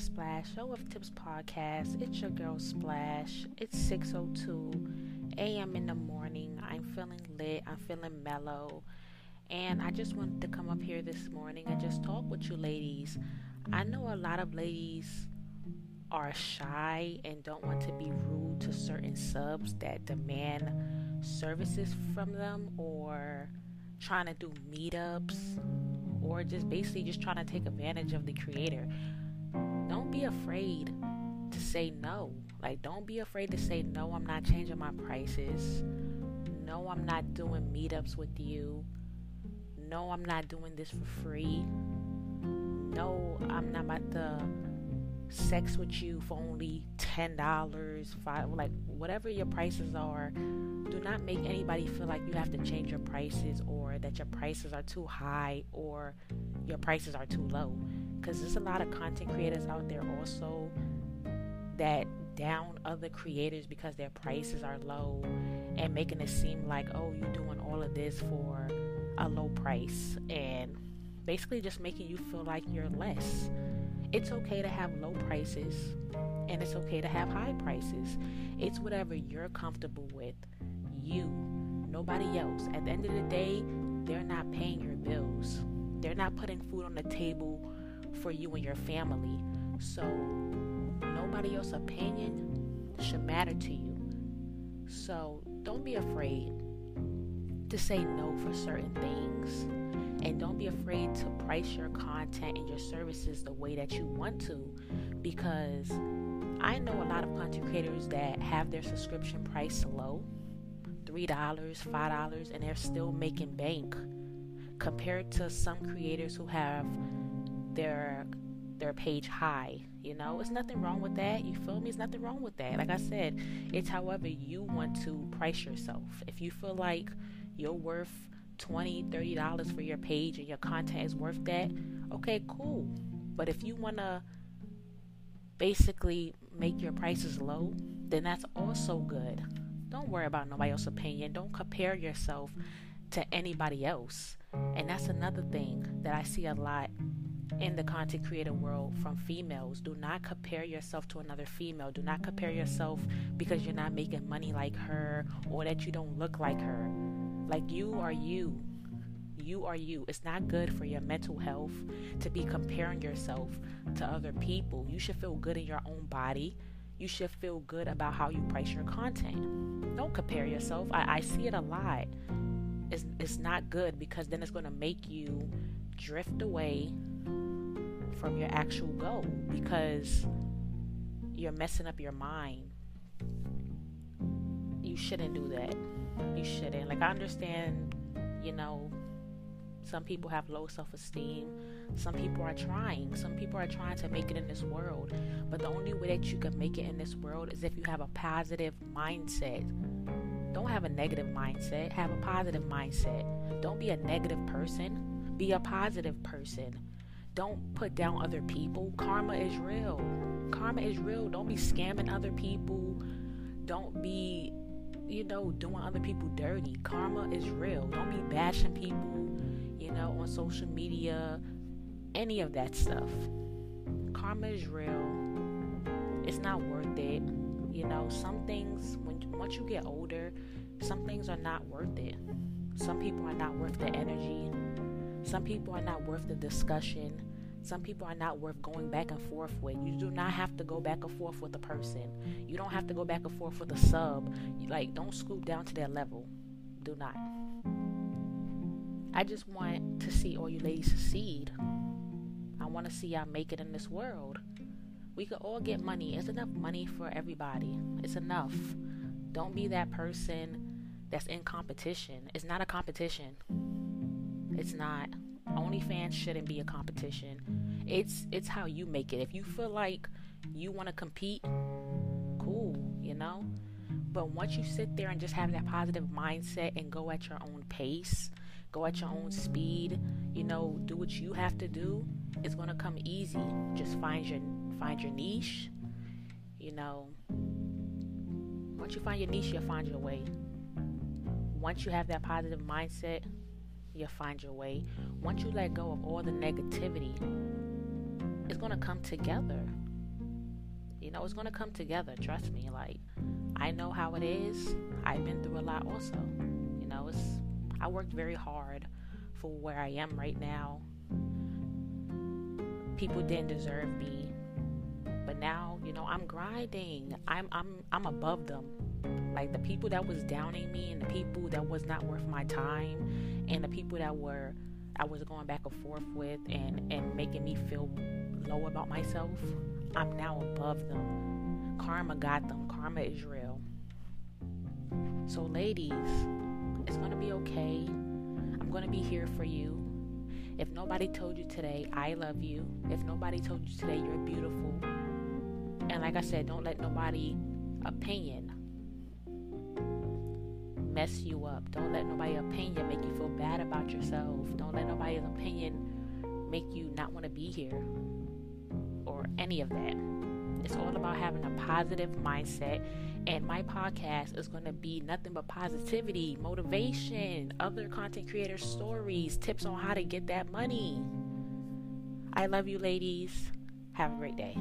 Splash Show of Tips podcast. It's your girl Splash. It's 6:02 a.m. in the morning. I'm feeling lit. I'm feeling mellow. And I just wanted to come up here this morning and just talk with you ladies. I know a lot of ladies are shy and don't want to be rude to certain subs that demand services from them or trying to do meetups or just basically just trying to take advantage of the creator. Afraid to say no. Like, don't be afraid to say no, I'm not changing my prices. No, I'm not doing meetups with you. No, I'm not doing this for free. No, I'm not about to sex with you for only ten dollars, five like whatever your prices are. Do not make anybody feel like you have to change your prices or that your prices are too high or your prices are too low. Because there's a lot of content creators out there also that down other creators because their prices are low and making it seem like, oh, you're doing all of this for a low price and basically just making you feel like you're less. It's okay to have low prices and it's okay to have high prices. It's whatever you're comfortable with. You, nobody else. At the end of the day, they're not paying your bills. They're not putting food on the table for you and your family. So, nobody else's opinion should matter to you. So, don't be afraid to say no for certain things and don't be afraid to price your content and your services the way that you want to because I know a lot of content creators that have their subscription price low $3, $5, and they're still making bank compared to some creators who have their their page high. You know, it's nothing wrong with that. You feel me? It's nothing wrong with that. Like I said, it's however you want to price yourself. If you feel like you're worth 20 30 dollars for your page and your content is worth that okay cool but if you want to basically make your prices low then that's also good don't worry about nobody else's opinion don't compare yourself to anybody else and that's another thing that i see a lot in the content creator world from females. Do not compare yourself to another female. Do not compare yourself because you're not making money like her or that you don't look like her. Like you are you. You are you. It's not good for your mental health to be comparing yourself to other people. You should feel good in your own body. You should feel good about how you price your content. Don't compare yourself. I, I see it a lot. It's, it's not good because then it's going to make you drift away from your actual goal because you're messing up your mind. You shouldn't do that you shouldn't. Like, I understand, you know, some people have low self esteem. Some people are trying. Some people are trying to make it in this world. But the only way that you can make it in this world is if you have a positive mindset. Don't have a negative mindset, have a positive mindset. Don't be a negative person, be a positive person. Don't put down other people. Karma is real. Karma is real. Don't be scamming other people. Don't be you know, doing other people dirty. Karma is real. Don't be bashing people, you know, on social media, any of that stuff. Karma is real. It's not worth it. You know, some things when once you get older, some things are not worth it. Some people are not worth the energy. Some people are not worth the discussion. Some people are not worth going back and forth with. You do not have to go back and forth with a person. You don't have to go back and forth with a sub. Like, don't scoop down to their level. Do not. I just want to see all you ladies succeed. I want to see y'all make it in this world. We could all get money. It's enough money for everybody. It's enough. Don't be that person that's in competition. It's not a competition. It's not. OnlyFans shouldn't be a competition. It's it's how you make it. If you feel like you want to compete, cool, you know. But once you sit there and just have that positive mindset and go at your own pace, go at your own speed, you know, do what you have to do, it's gonna come easy. Just find your find your niche. You know, once you find your niche, you'll find your way. Once you have that positive mindset, you'll find your way. Once you let go of all the negativity, it's going to come together. You know, it's going to come together. Trust me. Like, I know how it is. I've been through a lot also. You know, it's, I worked very hard for where I am right now. People didn't deserve me. But now, you know, I'm grinding. I'm I'm I'm above them. Like the people that was downing me and the people that was not worth my time and the people that were I was going back and forth with and, and making me feel low about myself, I'm now above them. Karma got them. Karma is real. So, ladies, it's to be okay. I'm to be here for you. If nobody told you today, I love you. If nobody told you today, you're beautiful. And like I said, don't let nobody opinion mess you up. Don't let nobody's opinion make you feel bad about yourself. Don't let nobody's opinion make you not want to be here or any of that. It's all about having a positive mindset. And my podcast is going to be nothing but positivity, motivation, other content creator stories, tips on how to get that money. I love you, ladies. Have a great day.